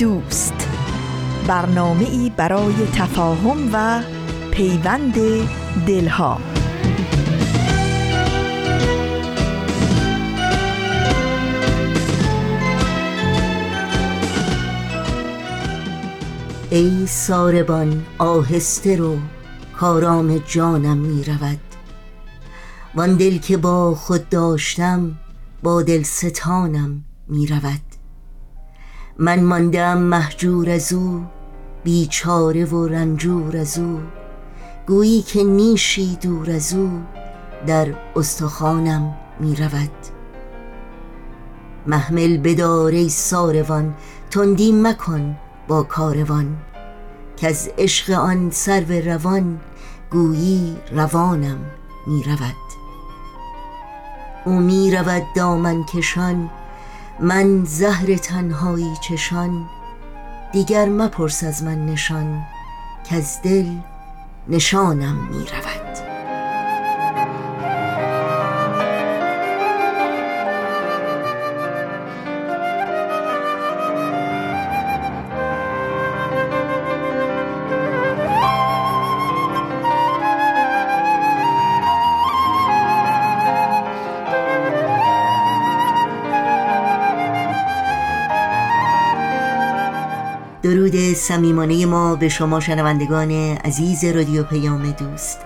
دوست. برنامه ای برای تفاهم و پیوند دلها. ای ساربان آهسته رو کارام جانم می رود. وان دل که با خود داشتم با دل ستانم می رود. من ماندم محجور از او بیچاره و رنجور از او. گویی که نیشی دور از او در استخوانم می رود. محمل بدار ساروان تندی مکن با کاروان. که از عشق آن سرو روان گویی روانم می رود. او می رود دامن کشان من زهر تنهایی چشان دیگر مپرس از من نشان که از دل نشانم می صمیمانه ما به شما شنوندگان عزیز رادیو پیام دوست.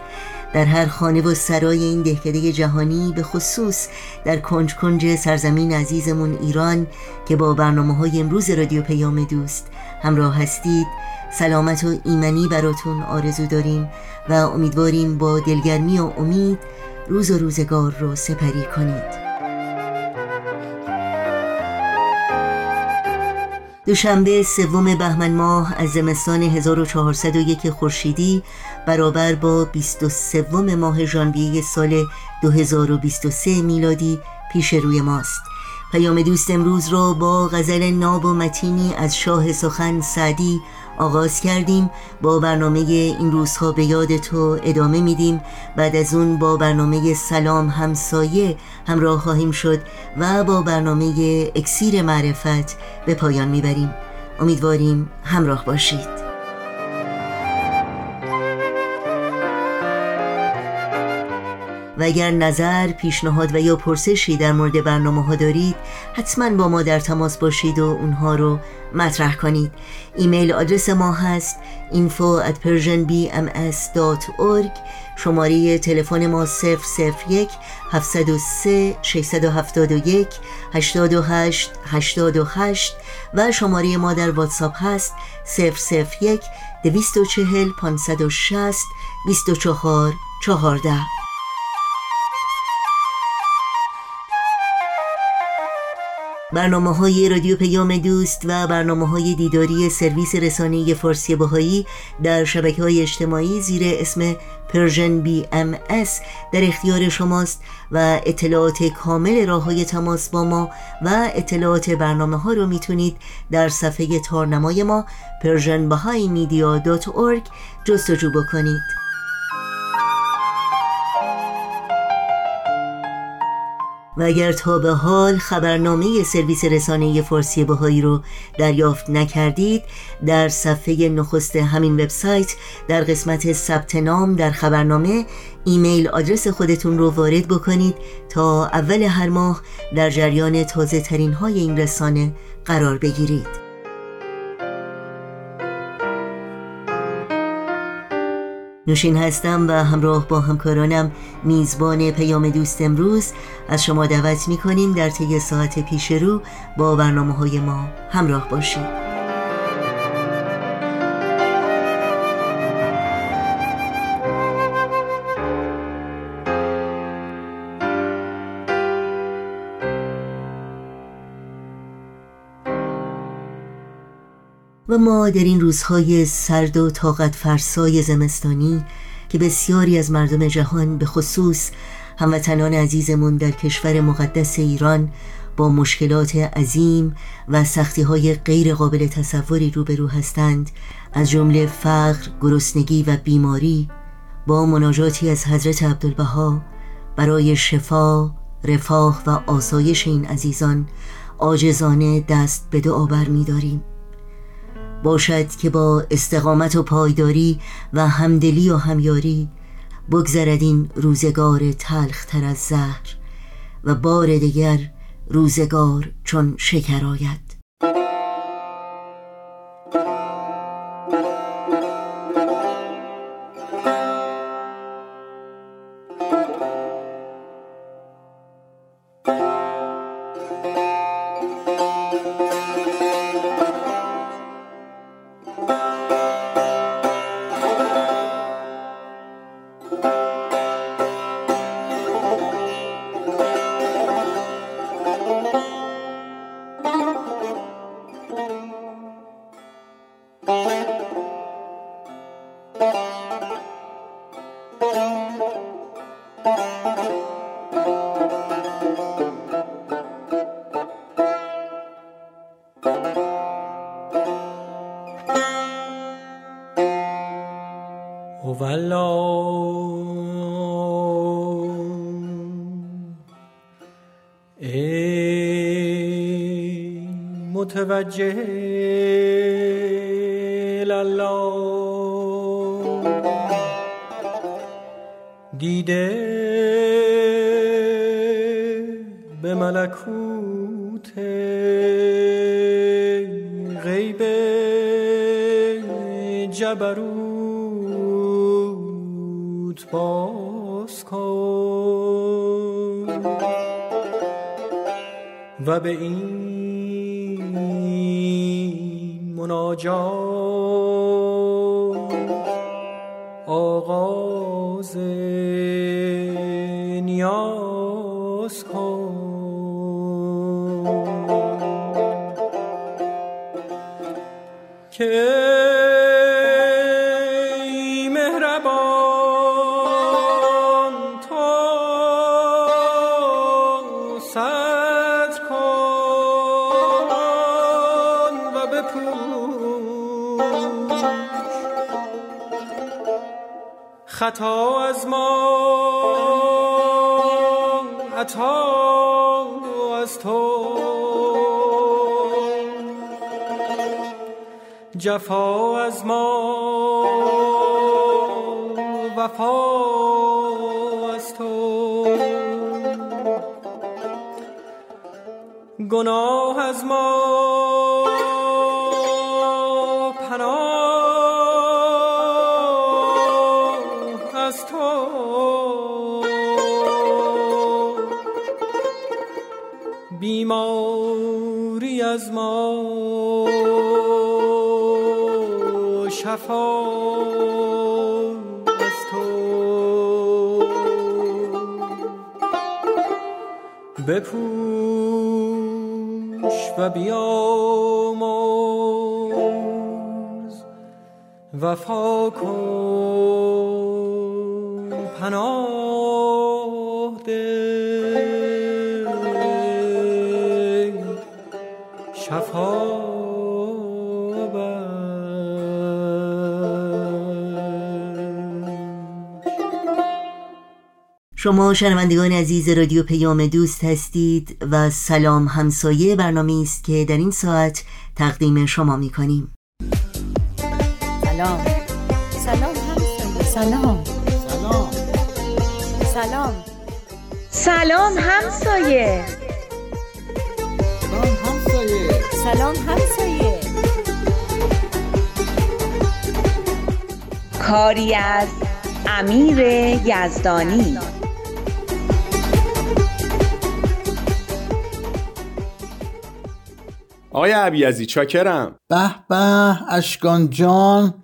در هر خانه و سرای این دهکده جهانی به خصوص در کنج کنج سرزمین عزیزمون ایران که با برنامه های امروز رادیو پیام دوست همراه هستید سلامت و ایمنی براتون آرزو داریم و امیدواریم با دلگرمی و امید روز و روزگار رو سپری کنید. دوشنبه سوم بهمن ماه از زمستان 1401 خورشیدی برابر با 23 ماه ژانویه سال 2023 میلادی پیش روی ماست. پیام دوست امروز را با غزل ناب و متینی از شاه سخن سعدی آغاز کردیم. با برنامه این روزها به یاد تو ادامه میدیم. بعد از اون با برنامه سلام همسایه همراه خواهیم شد و با برنامه اکسیر معرفت به پایان می‌بریم. امیدواریم همراه باشید. و اگر نظر، پیشنهاد و یا پرسشی در مورد برنامه ها دارید حتما با ما در تماس باشید و اونها رو مطرح کنید. ایمیل آدرس ما هست info at persianbms.org شماره تلفن ما 001 703 671 828 828 و شماره ما در واتساپ هست 001 240 560 24 14 برنامه های رادیو پیام دوست و برنامه های دیداری سرویس رسانه فارسی باهایی در شبکه های اجتماعی زیر اسم Persian BMS در اختیار شماست و اطلاعات کامل راه های تماس با ما و اطلاعات برنامه ها رو می‌تونید در صفحه تارنمای ما persianbahaimedia.org جستجو بکنید. و اگر تا به حال خبرنامه سرویس رسانه فارسی بهایی رو دریافت نکردید در صفحه نخست همین وبسایت در قسمت ثبت نام در خبرنامه ایمیل آدرس خودتون رو وارد بکنید تا اول هر ماه در جریان تازه ترین های این رسانه قرار بگیرید. نوشین هستم و همراه با همکارانم میزبان پیام دوست امروز. از شما دعوت می در طی ساعت پیش رو با برنامه های ما همراه باشید. و ما در این روزهای سرد و طاقت فرسای زمستانی که بسیاری از مردم جهان به خصوص هموطنان عزیزمون در کشور مقدس ایران با مشکلات عظیم و سختی های غیر قابل تصوری روبرو هستند از جمله فقر، گرسنگی و بیماری با مناجاتی از حضرت عبدالبها برای شفا، رفاه و آسایش این عزیزان آجزانه دست به دعا بر می داریم. باشد که با استقامت و پایداری و همدلی و همیاری بگذرد این روزگار تلخ تر از زهر و بار دیگر روزگار چون شکر آید. جبروت باز کن و به این مناجات خطا از ما عطا از تو. جفا از ما وفا از تو. گناه از ما بیماری از ما. شفا از تو. بپوش و بیاموز وفا کن. شما شنوندگان عزیز رادیو پیام دوست هستید و سلام همسایه برنامه است که در این ساعت تقدیم شما می کنیم. سلام. سلام همسایه. سلام. سلام. سلام. سلام همسایه. سلام همسایه. سلام همسایه. کاری از امیر یزدانی. آقای عبیزی چاکرم به به اشکان جان.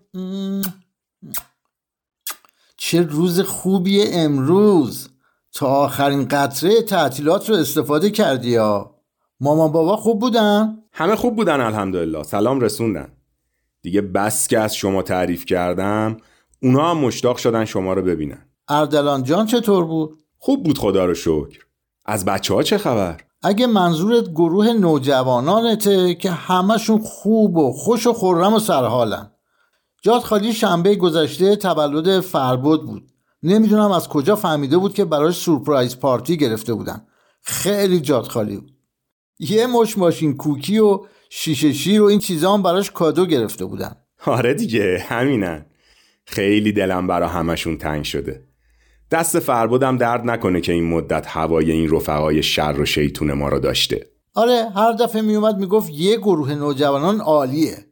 چه روز خوبیه امروز تا آخرین قطره تعطیلات رو استفاده کردی یا مامان بابا خوب بودن؟ همه خوب بودن الحمدلله سلام رسوندن دیگه بس که از شما تعریف کردم اونا هم مشتاق شدن شما رو ببینن اردلان جان چطور بود؟ خوب بود خدا رو شکر از بچه ها چه خبر؟ اگه منظورت گروه نوجوانانته که همشون خوب و خوش و خورم و سرحالن. جاد خالی شنبه گذشته تولد فربود بود. نمی‌دونم از کجا فهمیده بود که براش سورپرایز پارتی گرفته بودن. خیلی جاد خالی بود. یه مش ماشین کوکی و شیشه شیر و این چیزا هم براش کادو گرفته بودن. آره دیگه همینن. خیلی دلم برا همشون تنگ شده. دست فربودم درد نکنه که این مدت هوای این رفقای شر و شیطون ما رو داشته. آره هر دفعه میومد می‌گفت یه گروه نوجوانان عالیه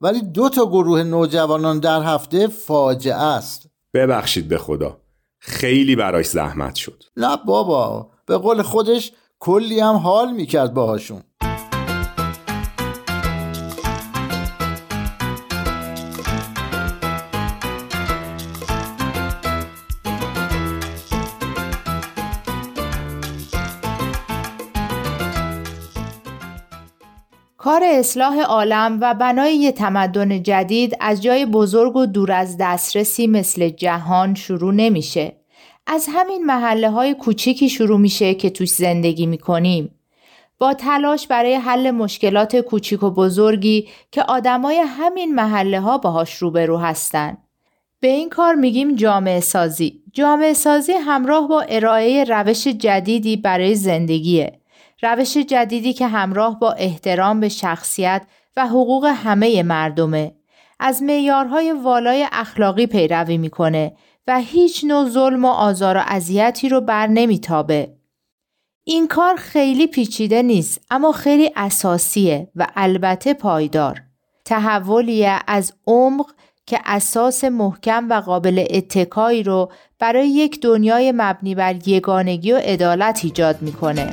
ولی دو تا گروه نوجوانان در هفته فاجعه است. ببخشید به خدا خیلی براش زحمت شد. نه بابا به قول خودش کلی هم حال می‌کرد باهاشون. کار اصلاح عالم و بنای یه تمدن جدید از جای بزرگ و دور از دسترسی مثل جهان شروع نمیشه. از همین محله های کوچیکی شروع میشه که توش زندگی می‌کنیم. با تلاش برای حل مشکلات کوچیک و بزرگی که آدمای همین محله ها باهاش روبرو هستن. به این کار میگیم جامعه سازی. جامعه سازی همراه با ارائه روش جدیدی برای زندگیه. روش جدیدی که همراه با احترام به شخصیت و حقوق همه مردمه. از معیارهای والای اخلاقی پیروی می‌کنه و هیچ نوع ظلم و آزار و اذیتی رو بر نمیتابه. این کار خیلی پیچیده نیست اما خیلی اساسیه و البته پایدار. تحولیه از عمق که اساس محکم و قابل اتکایی رو برای یک دنیای مبنی بر یگانگی و عدالت ایجاد می‌کنه.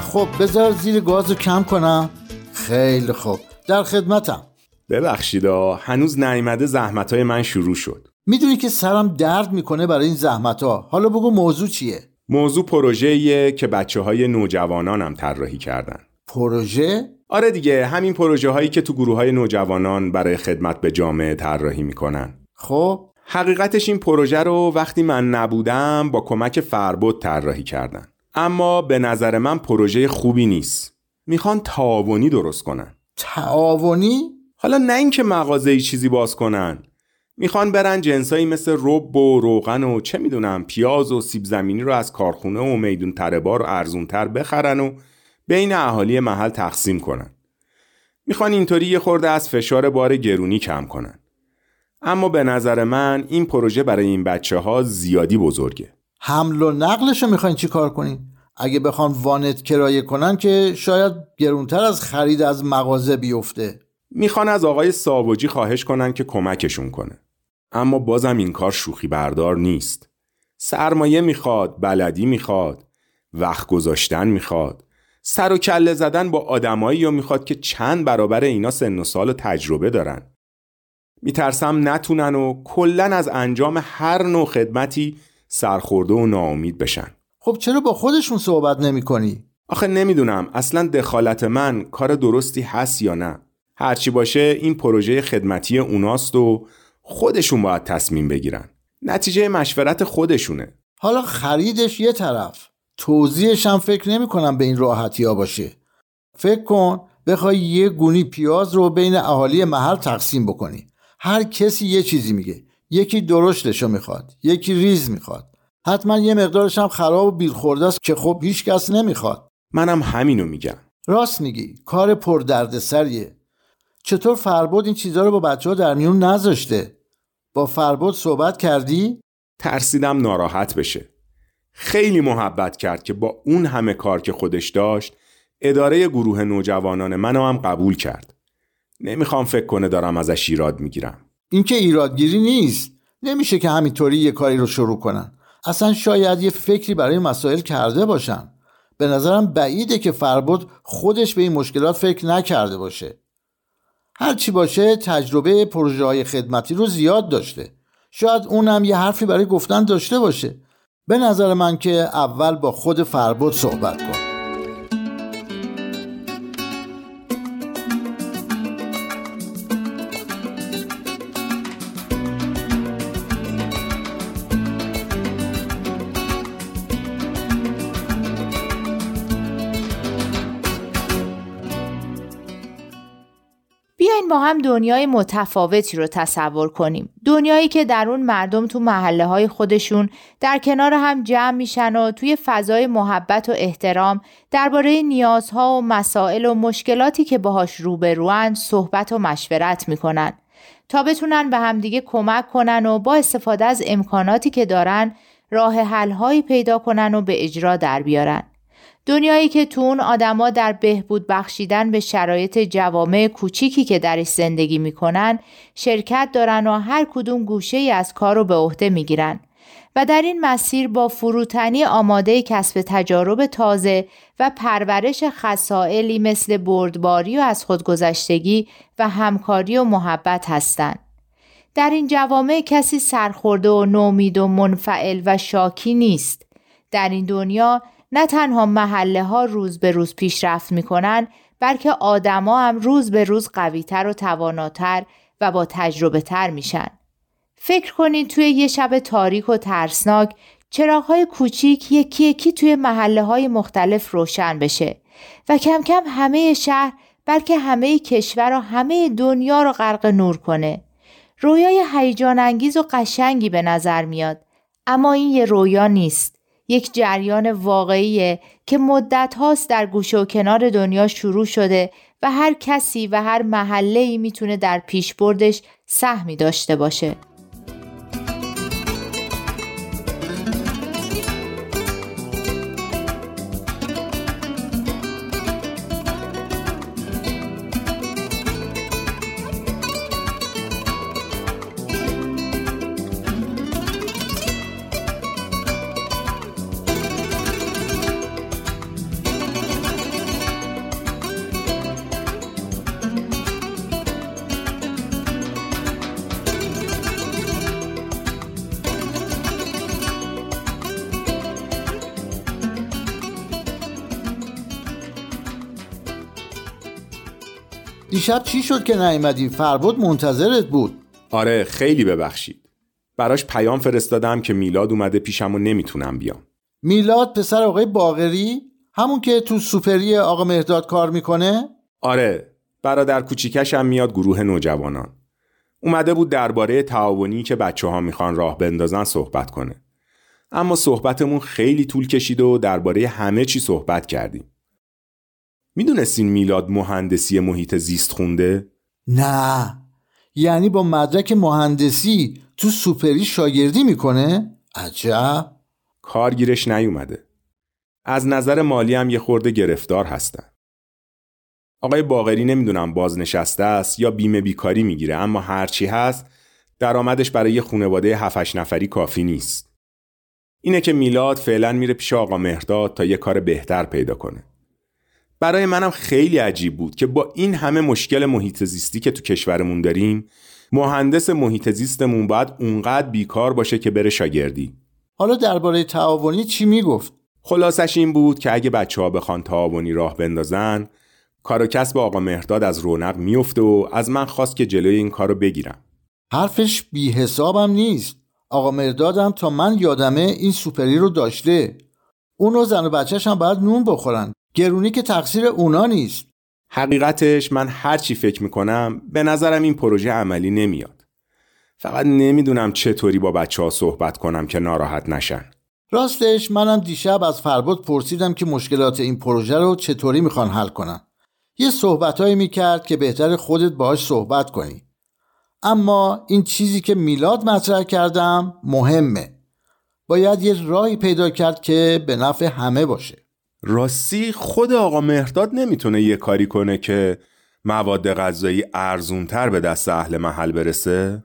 خب بذار زیر گاز رو کم کنم. خیلی خوب. در خدمتم. ببخشیدا هنوز نیامده زحمت های من شروع شد. می‌دونی که سرم درد می‌کنه برای این زحمت ها حالا بگو موضوع چیه؟ موضوع پروژه‌ایه که بچه های نوجوانانم طراحی کردن. پروژه؟ آره دیگه همین پروژه هایی که تو گروه های نوجوانان برای خدمت به جامعه طراحی می‌کنن. خب. حقیقتش این پروژه رو وقتی من نبودم با کمک فربود طراحی کردن. اما به نظر من پروژه خوبی نیست. می‌خوان تعاونی درست کنن. تعاونی؟ حالا نه اینکه مغازه چیزی باز کنن. می‌خوان برن جنسایی مثل رب و روغن و چه می‌دونم پیاز و سیب زمینی رو از کارخونه و میدون تره بار ارزونتر بخرن و بین اهالی محل تقسیم کنن. می‌خوان اینطوری یه خورده از فشار بار گرونی کم کنن. اما به نظر من این پروژه برای این بچه ها زیادی بزرگه. حمل و نقلش رو می‌خواین چی کار کنین؟ اگه بخوان وانت کرایه کنن که شاید گرونتر از خرید از مغازه بیفته. می‌خوان از آقای ساواجی خواهش کنن که کمکشون کنه. اما بازم این کار شوخی بردار نیست. سرمایه می‌خواد بلدی می‌خواد وقت گذاشتن می‌خواد. سر و کله زدن با آدمایی یا می‌خواد که چند برابر اینا سن و سال و تجربه دارن. میترسم نتونن و کلا از انجام هر نوع خدمتی سرخورده و ناامید بشن. خب چرا با خودشون صحبت نمی کنی؟ آخه نمی‌دونم اصلا دخالت من کار درستی هست یا نه. هرچی باشه این پروژه خدمتی اوناست و خودشون باید تصمیم بگیرن. نتیجه مشورت خودشونه. حالا خریدش یه طرف. توضیحش هم فکر نمی کنم به این راحتی ها باشه. فکر کن بخوای یه گونی پیاز رو بین اهالی محل تقسیم بکنی. هر کسی یه چیزی میگه. یکی درشتشو می‌خواد یکی ریز می‌خواد. حتما یه مقدارش هم خراب و بیل خورده است که خب هیچ کس نمی‌خواد. منم همینو میگم. راست میگی کار پر دردسریه چطور فربود این چیزها رو با بچه ها در میون نذاشته؟ با فربود صحبت کردی؟ ترسیدم ناراحت بشه. خیلی محبت کرد که با اون همه کار که خودش داشت اداره گروه نوجوانان منو هم قبول کرد. نمی‌خوام فکر کنه دارم ازش ایراد می‌گیرم. این که ایرادگیری نیست. نمیشه که همینطوری یه کاری رو شروع کنن. اصلا شاید یه فکری برای مسائل کرده باشن. به نظرم بعیده که فربود خودش به این مشکلات فکر نکرده باشه. هرچی باشه تجربه پروژه های خدمتی رو زیاد داشته. شاید اونم یه حرفی برای گفتن داشته باشه. به نظر من که اول با خود فربود صحبت کن. بیاین با هم دنیای متفاوتی رو تصور کنیم. دنیایی که در اون مردم تو محله های خودشون در کنار هم جمع میشن و توی فضای محبت و احترام درباره نیازها و مسائل و مشکلاتی که باهاش روبروان صحبت و مشورت می‌کنن تا بتونن به همدیگه کمک کنن و با استفاده از امکاناتی که دارن راه حلهایی پیدا کنن و به اجرا در بیارن. دنیایی که تو اون آدما در بهبود بخشیدن به شرایط جوامع کوچیکی که درش زندگی می‌کنن شرکت دارن و هر کدوم گوشه ای از کار به عهده می‌گیرن و در این مسیر با فروتنی آماده کسب تجارب تازه و پرورش خسائلی مثل بردباری و از خودگذشتگی و همکاری و محبت هستند. در این جوامع کسی سرخورده و نومید و منفعل و شاکی نیست. در این دنیا نه تنها محله ها روز به روز پیشرفت می‌کنن بلکه آدما هم روز به روز قویتر و تواناتر و با تجربه تر میشن. فکر کنید توی یه شب تاریک و ترسناک چراغهای کوچیک یکی یکی توی محله های مختلف روشن بشه و کم کم همه شهر بلکه همه کشور و همه دنیا رو غرق نور کنه. رویای هیجان انگیز و قشنگی به نظر میاد اما این یه رویا نیست. یک جریان واقعیه که مدت هاست در گوشه و کنار دنیا شروع شده و هر کسی و هر محله ای می‌تونه در پیشبردش سهمی داشته باشه. دیشب چی شد که نیومدی؟ فربود منتظرت بود. آره خیلی ببخشید. براش پیام فرستادم که میلاد اومده پیشم و نمی‌تونم بیام. میلاد پسر آقای باغری همون که تو سوپری آقا مهداد کار می‌کنه؟ آره برادر کوچیکش هم میاد گروه نوجوانان. اومده بود درباره تعاونی که بچه ها می‌خوان راه بندازن صحبت کنه. اما صحبتمون خیلی طول کشید و درباره همه چی صحبت کردیم. می‌دونستین میلاد مهندسی محیط زیست خونده؟ نه. یعنی با مدرک مهندسی تو سوپری شاگردی می‌کنه؟ عجب. کارگیرش نیومده. از نظر مالی هم یه خورده گرفتار هستن. آقای باغری نمی‌دونم بازنشسته است یا بیمه بیکاری می‌گیره اما هرچی هست درآمدش برای یه خانواده 7 نفری کافی نیست. اینه که میلاد فعلا میره پیش آقا مهرداد تا یه کار بهتر پیدا کنه. برای منم خیلی عجیب بود که با این همه مشکل محیط زیستی که تو کشورمون داریم مهندس محیط زیستمون باید اونقدر بیکار باشه که بره شاگردی. حالا درباره تعاونی چی می‌گفت؟ خلاصش این بود که اگه بچه ها بخوان تعاونی راه بندازن کار و کسب آقا مهرداد از رونق میفته و از من خواست که جلوی این کارو بگیرم. حرفش بی حسابم نیست. آقا مردادم تا من یادمه این سوپری رو داشته. اون و زن و بچهش هم باید نون بخورن. گرونی که تقصیر اونا نیست. حقیقتش من هر چی فکر می‌کنم به نظرم این پروژه عملی نمیاد. فقط نمی‌دونم چطوری با بچه ها صحبت کنم که ناراحت نشن. راستش منم دیشب از فرباد پرسیدم که مشکلات این پروژه رو چطوری می‌خوان حل کنن. یه صحبتهایی می‌کرد که بهتر خودت باهاش صحبت کنی. اما این چیزی که میلاد مطرح کردم مهمه. باید یه راهی پیدا کرد که به نفع همه باشه. راستی خود آقا مهرداد نمی‌تونه یه کاری کنه که مواد غذایی ارزونتر به دست اهل محل برسه؟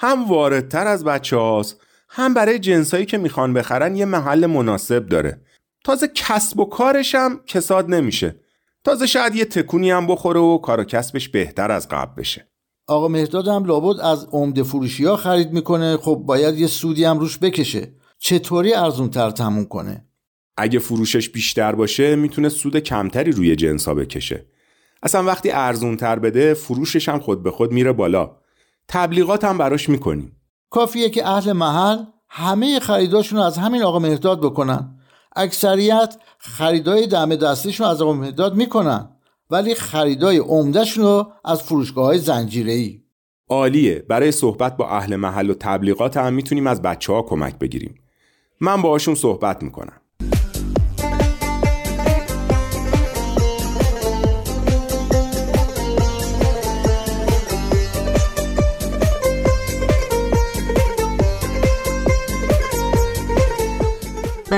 هم واردتر از بچه هاست هم برای جنسایی که می‌خوان بخرن یه محل مناسب داره. تازه کسب و کارش هم کساد نمیشه. تازه شاید یه تکونی هم بخوره و کار و کسبش بهتر از قبل بشه. آقا مهداد هم لابد از عمده فروشی ها خرید می‌کنه. خب باید یه سودی هم روش بکشه. چطوری ارزون تر تموم کنه؟ اگه فروشش بیشتر باشه می‌تونه سود کمتری روی جنسا بکشه. اصلا وقتی ارزون تر بده فروشش هم خود به خود میره بالا. تبلیغات هم براش می‌کنیم. کافیه که اهل محل همه خریداشون از همین آقا مهداد بکنن. اکثریت خریدای دم دستیشون از آقا مهداد می‌کنن ولی خریدای عمدهشون رو از فروشگاه های زنجیره ای عالیه. برای صحبت با اهل محل و تبلیغات هم می‌تونیم از بچه ها کمک بگیریم. من باهاشون صحبت می‌کنم.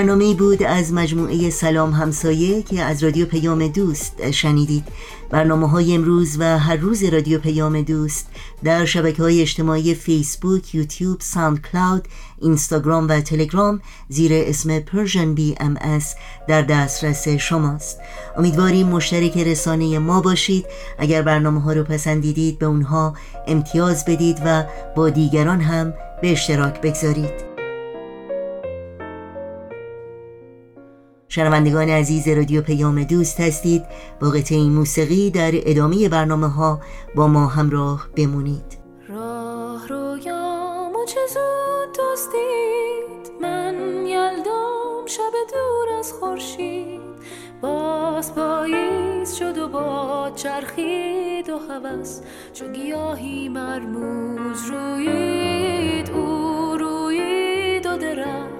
برنامه بود از مجموعه سلام همسایه که از رادیو پیام دوست شنیدید. برنامه های امروز و هر روز رادیو پیام دوست در شبکه های اجتماعی فیسبوک، یوتیوب، ساند کلاود، اینستاگرام و تلگرام زیر اسم BMS در دسترس شماست. امیدواریم مشترک رسانه ما باشید. اگر برنامه ها رو پسندیدید به اونها امتیاز بدید و با دیگران هم به اشتراک بگذارید. شنوندگان عزیز رادیو پیام دوست هستید. با قطعه موسیقی در ادامه برنامه ها با ما همراه بمونید. راه رویام و چه زود دوستید من یلدام شب دور از خورشید. باز پاییز شد و با چرخید و هوس. چو گیاهی مرموز روید او روید و درخت.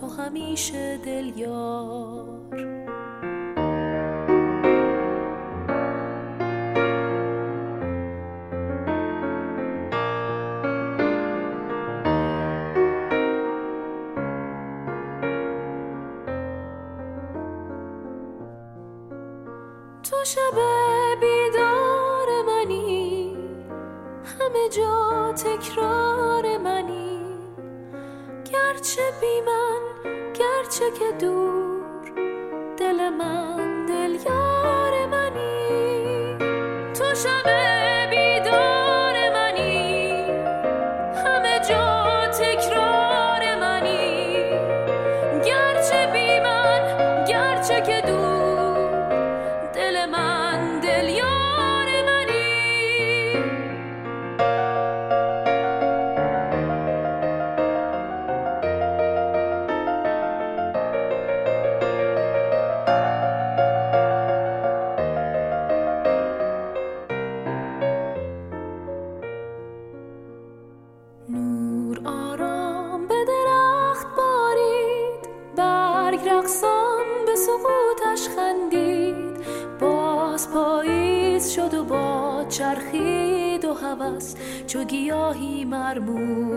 تو همیشه دل یار تو شب بیدار منی همه جا تکرار منی. گرچه بی من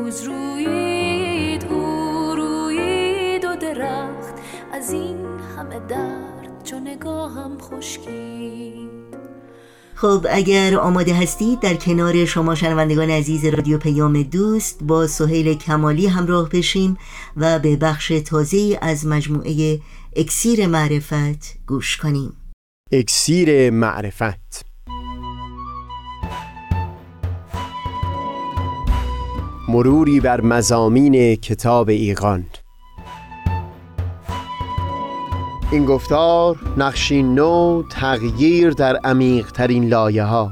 مرموز روید او روید و درخت. از این همه درد چو نگاهم خشکید. خب اگر آماده هستید در کنار شما شنوندگان عزیز رادیو پیام دوست با سهیل کمالی همراه بشیم و به بخش تازه از مجموعه اکسیر معرفت گوش کنیم. اکسیر معرفت. مروری بر مزامین کتاب ایقان این گفتار نقشی نو تغییر در عمیقترین لایه ها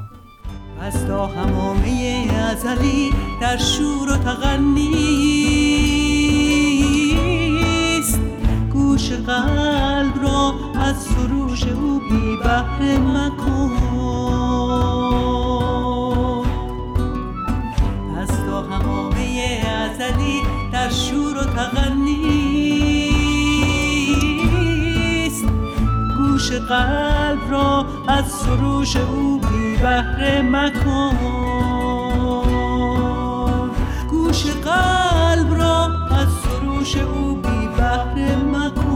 از تا همامه ازلی در شور و تغنیست گوش قلب را از سروش او بی بهره مکن. ازلی در شور و تغنیست گوش قلب قلب را از سروش او بی بهره مکن. گوش قلب را از سروش او بی بهره مکن.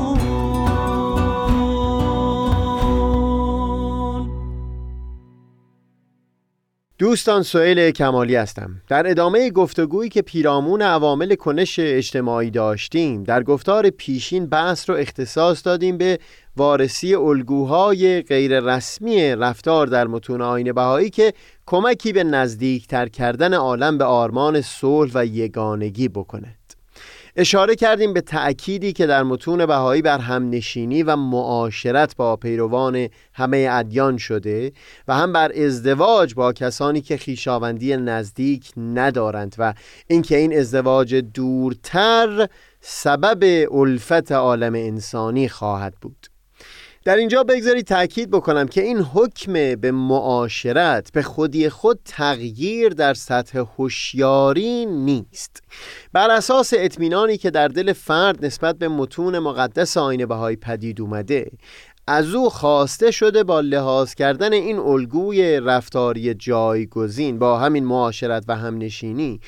دوستان سئیل کمالی هستم. در ادامه گفتگویی که پیرامون عوامل کنش اجتماعی داشتیم در گفتار پیشین بحث رو اختصاص دادیم به وارسی الگوهای غیر رسمی رفتار در متون آین بهایی که کمکی به نزدیکتر کردن عالم به آرمان صلح و یگانگی بکنه. اشاره کردیم به تأکیدی که در متون بهایی بر همنشینی و معاشرت با پیروان همه ادیان شده و هم بر ازدواج با کسانی که خیشاوندی نزدیک ندارند و اینکه این ازدواج دورتر سبب الفت عالم انسانی خواهد بود. در اینجا بگذارید تاکید بکنم که این حکم به معاشرت به خودی خود تغییر در سطح هوشیاری نیست. بر اساس اطمینانی که در دل فرد نسبت به متون مقدس آین بهای پدید اومده از او خواسته شده با لحاظ کردن این الگوی رفتاری جایگزین با همین معاشرت و همنشینی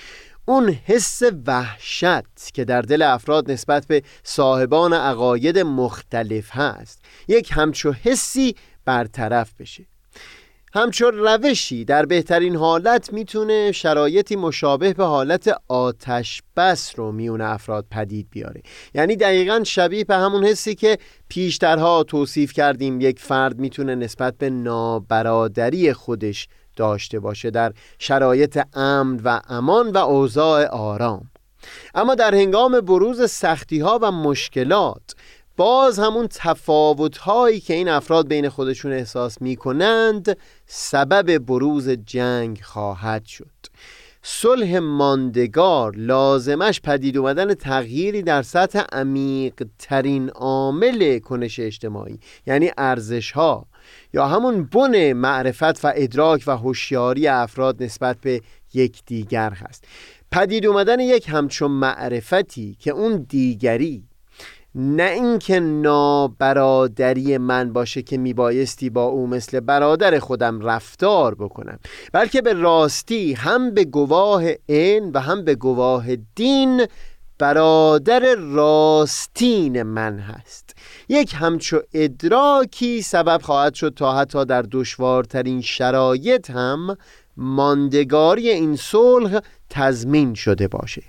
اون حس وحشت که در دل افراد نسبت به صاحبان عقاید مختلف هست یک همچو حسی برطرف بشه. همچون روشی در بهترین حالت می‌تونه شرایطی مشابه به حالت آتش بس رو میون افراد پدید بیاره. یعنی دقیقا شبیه به همون حسی که پیشترها توصیف کردیم یک فرد می‌تونه نسبت به نابرادری خودش داشته باشه در شرایط امن و امان و اوضاع آرام. اما در هنگام بروز سختی ها و مشکلات باز همون تفاوت هایی که این افراد بین خودشون احساس می کنند سبب بروز جنگ خواهد شد. صلح ماندگار لازمش پدید اومدن تغییری در سطح عمیق ترین عامل کنش اجتماعی یعنی ارزش ها یا همون بن معرفت و ادراک و هوشیاری افراد نسبت به یکدیگر هست. پدید اومدن یک همچون معرفتی که اون دیگری نه اینکه نابرادری من باشه که میبایستی با او مثل برادر خودم رفتار بکنم بلکه به راستی هم به گواه این و هم به گواه دین برادر راستین من هست. یک همچو ادراکی سبب خواهد شد تا حتی در دشوارترین شرایط هم ماندگاری این صلح تضمین شده باشه.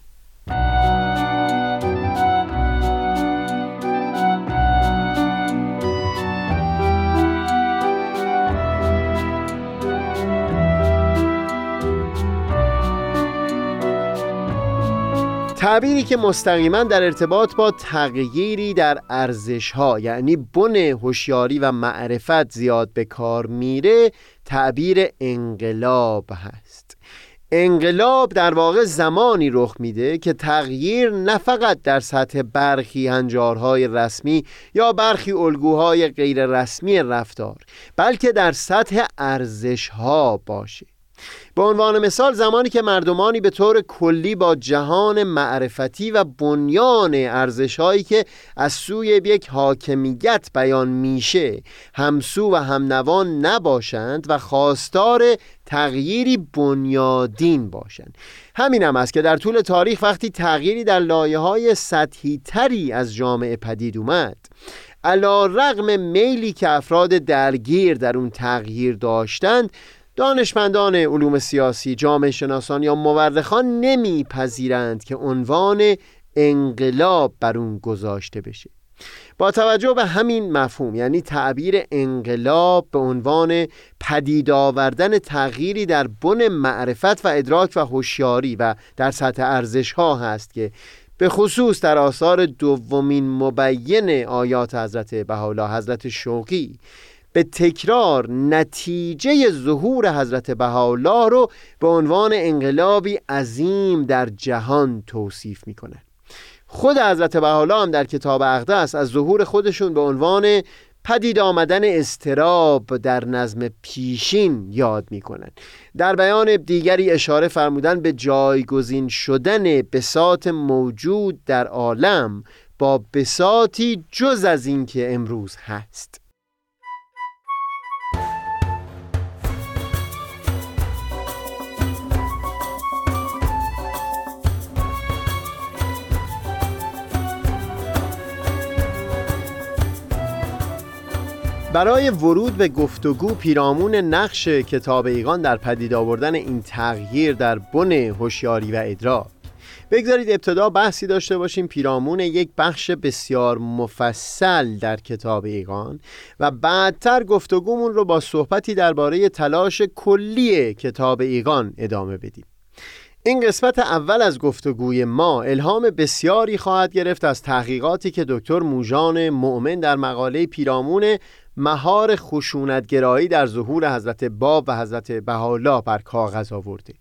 تعبیری که مستقیما در ارتباط با تغییری در ارزش ها یعنی بن هوشیاری و معرفت زیاد به کار میره تعبیر انقلاب هست. انقلاب در واقع زمانی رخ میده که تغییر نه فقط در سطح برخی هنجارهای رسمی یا برخی الگوهای غیر رسمی رفتار بلکه در سطح ارزش ها باشه. به عنوان مثال زمانی که مردمانی به طور کلی با جهان معرفتی و بنیان ارزشهایی که از سوی یک حاکمیت بیان میشه همسو و همنوان نباشند و خواستار تغییری بنیادین باشند. همین هم است که در طول تاریخ وقتی تغییری در لایه های سطحی تری از جامعه پدید اومد علا رغم میلی که افراد درگیر در اون تغییر داشتند دانشمندان علوم سیاسی، جامعه شناسان یا مورخان نمیپذیرند که عنوان انقلاب بر اون گذاشته بشه. با توجه به همین مفهوم یعنی تعبیر انقلاب به عنوان پدید آوردن تغییری در بن معرفت و ادراک و هوشیاری و در سطح ارزش ها هست که به خصوص در آثار دومین مبین آیات حضرت بهاءالله حضرت شوقی به تکرار نتیجه ظهور حضرت بهاءالله رو به عنوان انقلابی عظیم در جهان توصیف می‌کنه. خود حضرت بهاءالله هم در کتاب اقدس از ظهور خودشون به عنوان پدید آمدن استراب در نظم پیشین یاد می‌کنن. در بیان دیگری اشاره فرمودن به جایگزین شدن بسات موجود در عالم با بساتی جز از اینکه امروز هست. برای ورود به گفتگو پیرامون نقش کتاب ایقان در پدید آوردن این تغییر در بن هوشیاری و ادراک. بگذارید ابتدا بحثی داشته باشیم. پیرامون یک بخش بسیار مفصل در کتاب ایقان و بعدتر گفتگومون رو با صحبتی درباره تلاش کلی کتاب ایقان ادامه بدیم. این قسمت اول از گفتگوی ما الهام بسیاری خواهد گرفت از تحقیقاتی که دکتر موژان مؤمن در مقاله پیرامون مهار خشونتگرایی در ظهور حضرت باب و حضرت بهاءالله بر کاغذ آورده.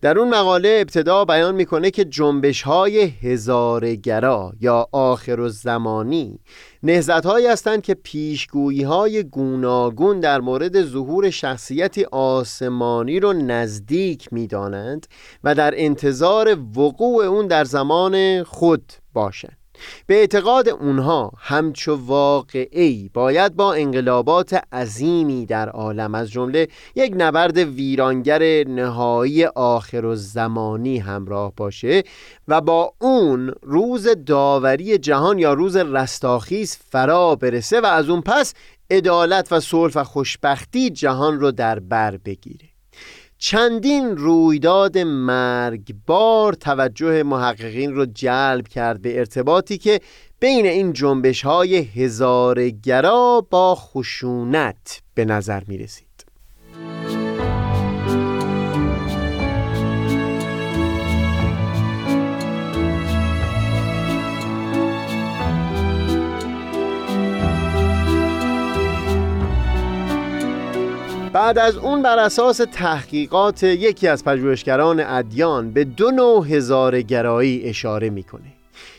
در اون مقاله ابتدا بیان می‌کنه که جنبش های هزارگرا یا آخر و زمانی نهزت هایی هستند که پیشگویی های گوناگون در مورد ظهور شخصیتی آسمانی رو نزدیک می‌دانند و در انتظار وقوع اون در زمان خود باشند. به اعتقاد اونها همچو واقعی باید با انقلابات عظیمی در عالم از جمله یک نبرد ویرانگر نهایی آخر و زمانی همراه باشه و با اون روز داوری جهان یا روز رستاخیز فرا برسه و از اون پس عدالت و صلح و خوشبختی جهان رو در بر بگیره. چندین رویداد مرگبار توجه محققین رو جلب کرد به ارتباطی که بین این جنبش های هزارگرا با خشونت به نظر می رسید. بعد از اون بر اساس تحقیقات یکی از پژوهشگران ادیان به دو نوع هزارگرایی اشاره می‌کنه.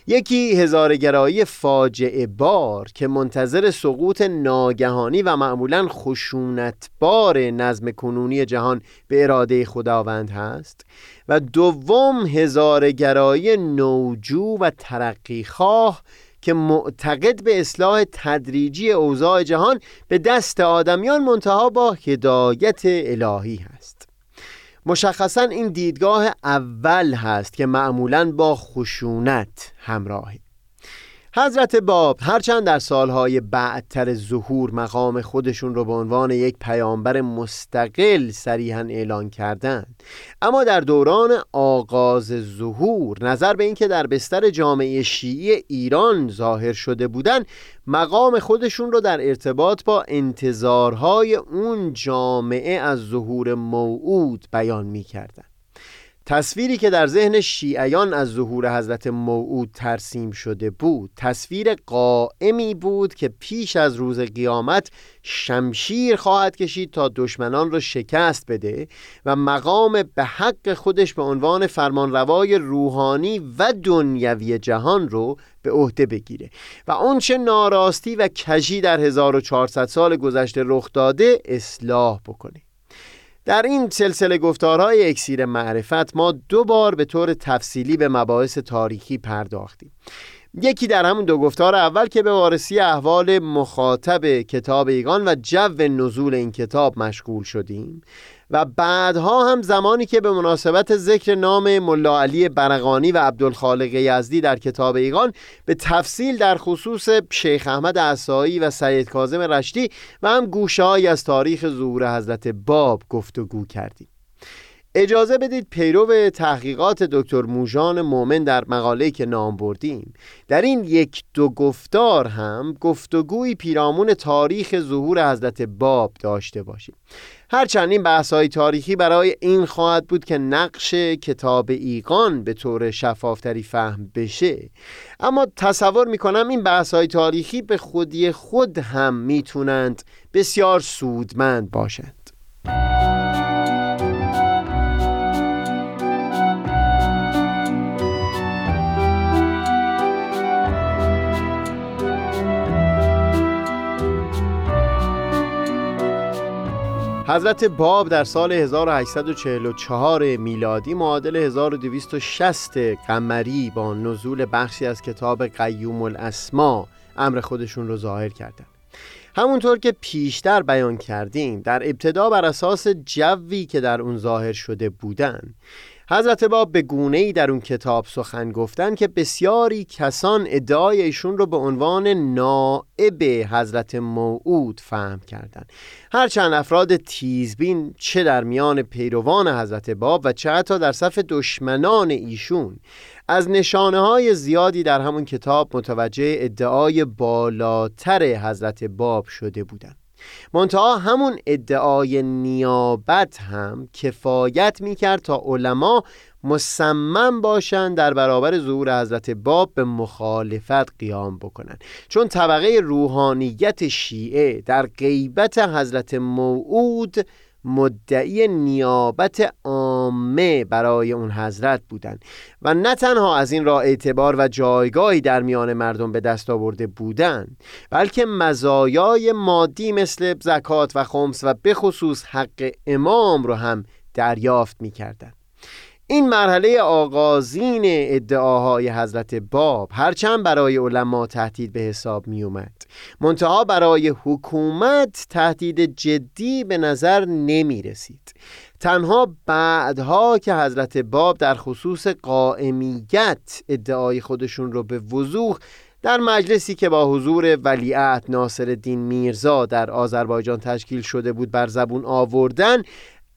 یکی هزارگرایی فاجعه بار که منتظر سقوط ناگهانی و معمولا خشونتبار نظم کنونی جهان به اراده خداوند هست و دوم هزارگرایی نوجو و ترقیخواه که معتقد به اصلاح تدریجی اوضاع جهان به دست آدمیان منتها با هدایت الهی هست. مشخصا این دیدگاه اول هست که معمولا با خشونت همراهه حضرت باب هرچند در سالهای بعدتر ظهور مقام خودشون رو به عنوان یک پیامبر مستقل صریحا اعلان کردند اما در دوران آغاز ظهور نظر به اینکه در بستر جامعه شیعی ایران ظاهر شده بودند مقام خودشون رو در ارتباط با انتظارهای اون جامعه از ظهور موعود بیان می کردن. تصویری که در ذهن شیعیان از ظهور حضرت موعود ترسیم شده بود تصویر قائمی بود که پیش از روز قیامت شمشیر خواهد کشید تا دشمنان را شکست بده و مقام به حق خودش به عنوان فرمانروای روحانی و دنیوی جهان رو به عهده بگیره. و آنچه ناراستی و کجی در 1400 سال گذشته رخ داده اصلاح بکنه. در این سلسله گفتارهای اکسیر معرفت ما دو بار به طور تفصیلی به مباحث تاریخی پرداختیم. یکی در همون دو گفتار اول که به وارسی احوال مخاطب کتاب ایگان و جو نزول این کتاب مشغول شدیم. و بعدها هم زمانی که به مناسبت ذکر نام ملا علی برقانی و عبدالخالق یزدی در کتاب ایگان به تفصیل در خصوص شیخ احمد عصایی و سید کاظم رشتی و هم گوشه از تاریخ ظهور حضرت باب گفتگو کردیم. اجازه بدید پیرو تحقیقات دکتر موژان مومن در مقاله که نام بردیم. در این یک دو گفتار هم گفتگوی پیرامون تاریخ ظهور حضرت باب داشته باشیم. هرچند این بحث های تاریخی برای این خواهد بود که نقش کتاب ایقان به طور شفافتری فهم بشه. اما تصور می‌کنم این بحث های تاریخی به خودی خود هم می‌تونند بسیار سودمند باشند. حضرت باب در سال 1844 میلادی معادل 1260 قمری با نزول بخشی از کتاب قیوم الاسما امر خودشون رو ظاهر کردن. همونطور که پیشتر بیان کردیم در ابتدا بر اساس جوی که در اون ظاهر شده بودن حضرت باب به گونه ای در اون کتاب سخن گفتن که بسیاری کسان ادعای ایشون رو به عنوان نائب حضرت موعود فهم کردن هرچند افراد تیزبین چه در میان پیروان حضرت باب و چه حتی در صف دشمنان ایشون از نشانه های زیادی در همون کتاب متوجه ادعای بالاتر حضرت باب شده بودند. منتها همون ادعای نیابت هم کفایت می‌کرد تا علما مصمم باشند در برابر ظهور حضرت باب به مخالفت قیام بکنند. چون طبقه روحانیت شیعه در غیبت حضرت موعود مدعی نیابت عامه برای اون حضرت بودند و نه تنها از این را اعتبار و جایگاهی در میان مردم به دست آورده بودند بلکه مزایای مادی مثل زکات و خمس و به خصوص حق امام رو هم دریافت می کردن. این مرحله آغازین ادعاهای حضرت باب هرچند برای علما تهدید به حساب می اومد منتها برای حکومت تهدید جدی به نظر نمی رسید تنها بعدها که حضرت باب در خصوص قائمیت ادعای خودشون رو به وضوح در مجلسی که با حضور ولیعت ناصر الدین میرزا در آذربایجان تشکیل شده بود بر زبون آوردن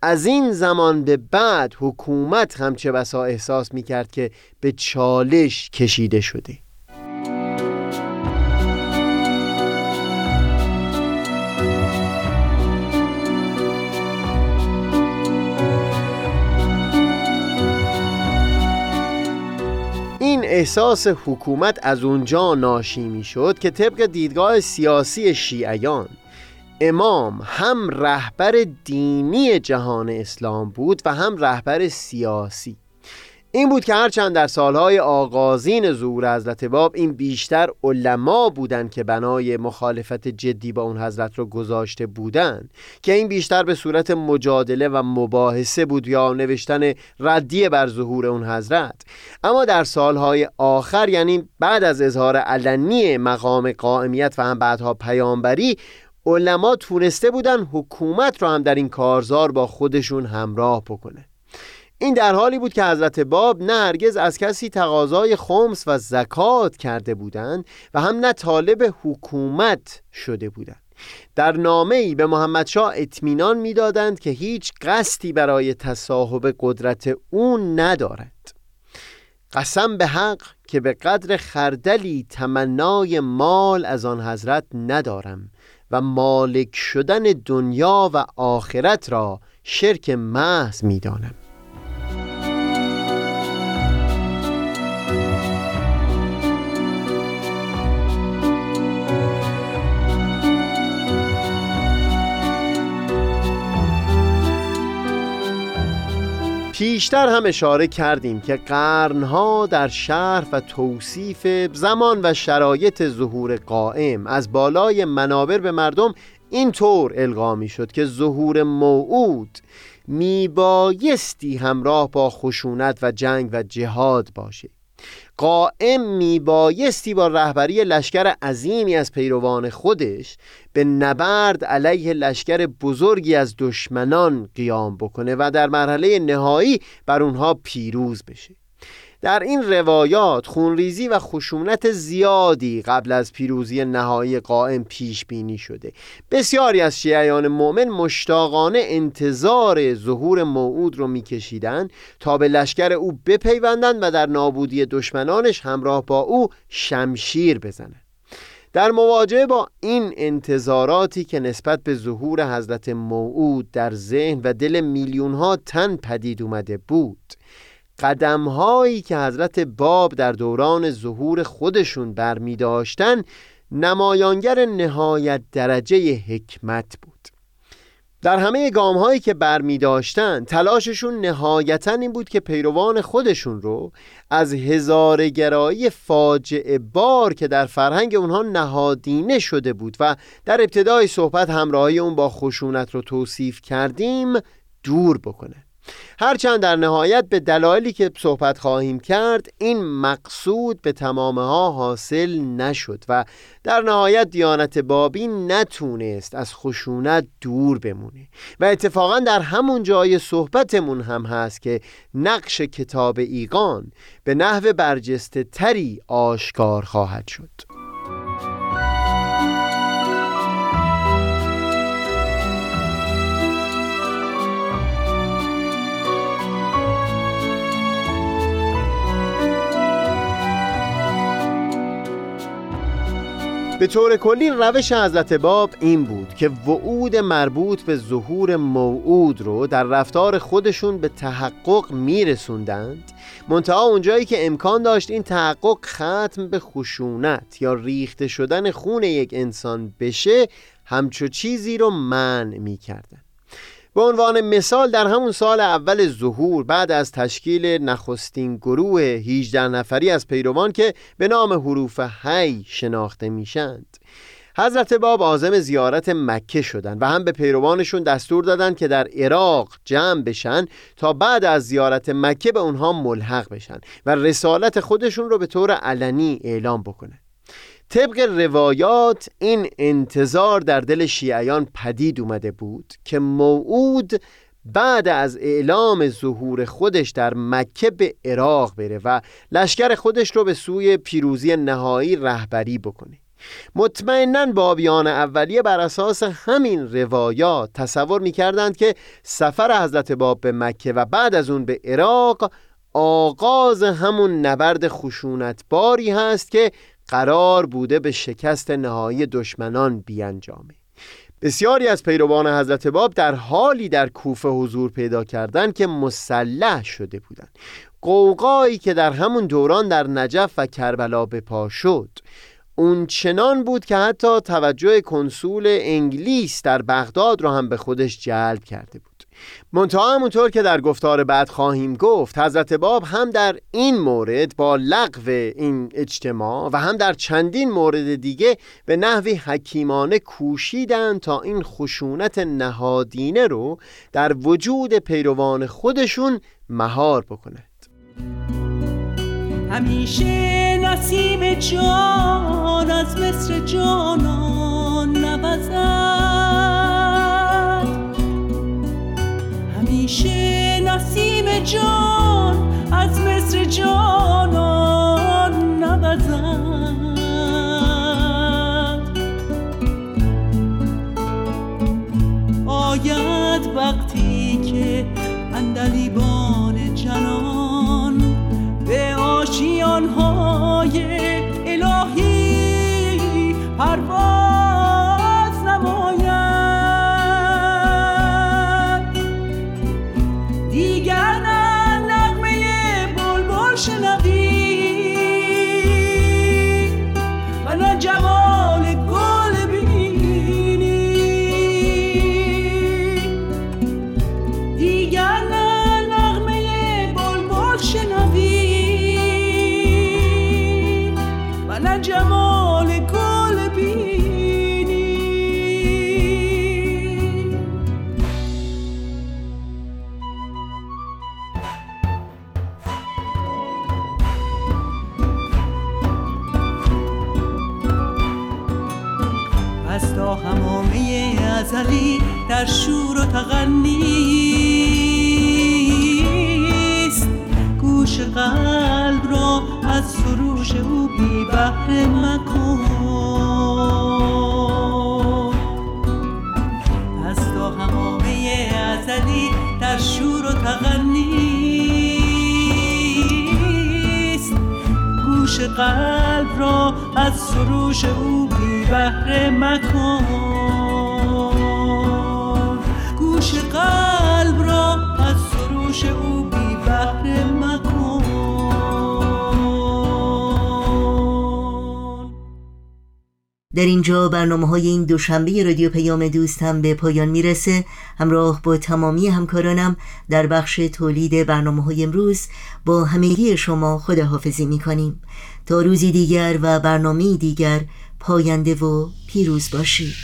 از این زمان به بعد حکومت هم چه بسا احساس می کرد که به چالش کشیده شده. این احساس حکومت از اونجا ناشی می شد که طبق دیدگاه سیاسی شیعیان امام هم رهبر دینی جهان اسلام بود و هم رهبر سیاسی. این بود که هرچند در سالهای آغازین ظهور حضرت باب این بیشتر علما بودند که بنای مخالفت جدی با اون حضرت رو گذاشته بودند که این بیشتر به صورت مجادله و مباحثه بود یا نوشتن ردیه بر ظهور اون حضرت. اما در سالهای آخر یعنی بعد از اظهار علنی مقام قائمیت و هم بعدها پیامبری علما تونسته بودن حکومت را هم در این کارزار با خودشون همراه بکنه. این در حالی بود که حضرت باب نه هرگز از کسی تقاضای خمس و زکات کرده بودند و هم نه طالب حکومت شده بودند. در نامه ای به محمد شاه اطمینان می‌دادند که هیچ قصدی برای تصاحب قدرت او ندارد. قسم به حق که به قدر خردلی تمنای مال از آن حضرت ندارم. و مالک شدن دنیا و آخرت را شرک محض می‌دانم. پیشتر هم اشاره کردیم که قرنها در شرح و توصیف زمان و شرایط ظهور قائم از بالای منابر به مردم اینطور القا شد که ظهور موعود میبایستی همراه با خشونت و جنگ و جهاد باشه. قائم میبایستی با رهبری لشکر عظیمی از پیروان خودش به نبرد علیه لشکر بزرگی از دشمنان قیام بکنه و در مرحله نهایی بر اونها پیروز بشه. در این روایات خونریزی و خشونت زیادی قبل از پیروزی نهایی قائم پیش بینی شده. بسیاری از شیعیان مؤمن مشتاقانه انتظار ظهور موعود رو میکشیدند تا به لشکر او بپیوندند و در نابودی دشمنانش همراه با او شمشیر بزنند. در مواجهه با این انتظاراتی که نسبت به ظهور حضرت موعود در ذهن و دل میلیون ها تن پدید اومده بود قدم هایی که حضرت باب در دوران ظهور خودشون برمی داشتن نمایانگر نهایت درجه حکمت بود. در همه گام هایی که برمی داشتن تلاششون نهایتا این بود که پیروان خودشون رو از هزارگرایی فاجعه بار که در فرهنگ اونها نهادینه شده بود و در ابتدای صحبت همراهی اون با خشونت رو توصیف کردیم دور بکنه. هرچند در نهایت به دلایلی که صحبت خواهیم کرد این مقصود به تمامه ها حاصل نشد و در نهایت دیانت بابی نتونست از خشونت دور بمونه و اتفاقا در همون جای صحبتمون هم هست که نقش کتاب ایقان به نحو برجسته تری آشکار خواهد شد. به طور کلی روش حضرت باب این بود که وعود مربوط به ظهور موعود رو در رفتار خودشون به تحقق میرسوندند. منتها اونجایی که امکان داشت این تحقق ختم به خشونت یا ریخته شدن خون یک انسان بشه همچو چیزی رو منع می‌کردن. به عنوان مثال در همون سال اول ظهور بعد از تشکیل نخستین گروه 18 نفری از پیروان که به نام حروف هی شناخته میشند. حضرت باب عازم زیارت مکه شدند و هم به پیروانشون دستور دادند که در عراق جمع بشن تا بعد از زیارت مکه به اونها ملحق بشن و رسالت خودشون رو به طور علنی اعلام بکنه طبق روایات این انتظار در دل شیعیان پدید اومده بود که موعود بعد از اعلام ظهور خودش در مکه به عراق بره و لشکر خودش رو به سوی پیروزی نهایی رهبری بکنه. مطمئنا بابیان اولیه بر اساس همین روایات تصور می‌کردند که سفر حضرت باب به مکه و بعد از اون به عراق آغاز همون نبرد خشونتباری هست که قرار بوده به شکست نهایی دشمنان بیانجامه. بسیاری از پیروان حضرت باب در حالی در کوفه حضور پیدا کردند که مسلح شده بودند. قوقایی که در همون دوران در نجف و کربلا به پا شد اون چنان بود که حتی توجه کنسول انگلیس در بغداد را هم به خودش جلب کرده بود. منتها همونطور که در گفتار بعد خواهیم گفت حضرت باب هم در این مورد با لغو این اجتماع و هم در چندین مورد دیگه به نحوی حکیمانه کوشیدن تا این خشونت نهادینه رو در وجود پیروان خودشون مهار بکند. همیشه نسیم جان از مصر جانان نبزد همیشه نسیم جان از مصر جانان ازلی در شور و تغنیست گوش قلب را از سروش او بی بهره مکن. از تا همامه ازلی در شور و تغنیست گوش قلب را از سروش او بی بهره مکن. قلب را از سروش او بی مکن. در اینجا برنامه های این دوشنبه رادیو پیام دوست هم به پایان می‌رسه. همراه با تمامی همکارانم در بخش تولید برنامه های امروز با همگی شما خداحافظی می‌کنیم. تا روزی دیگر و برنامه دیگر پاینده و پیروز باشید.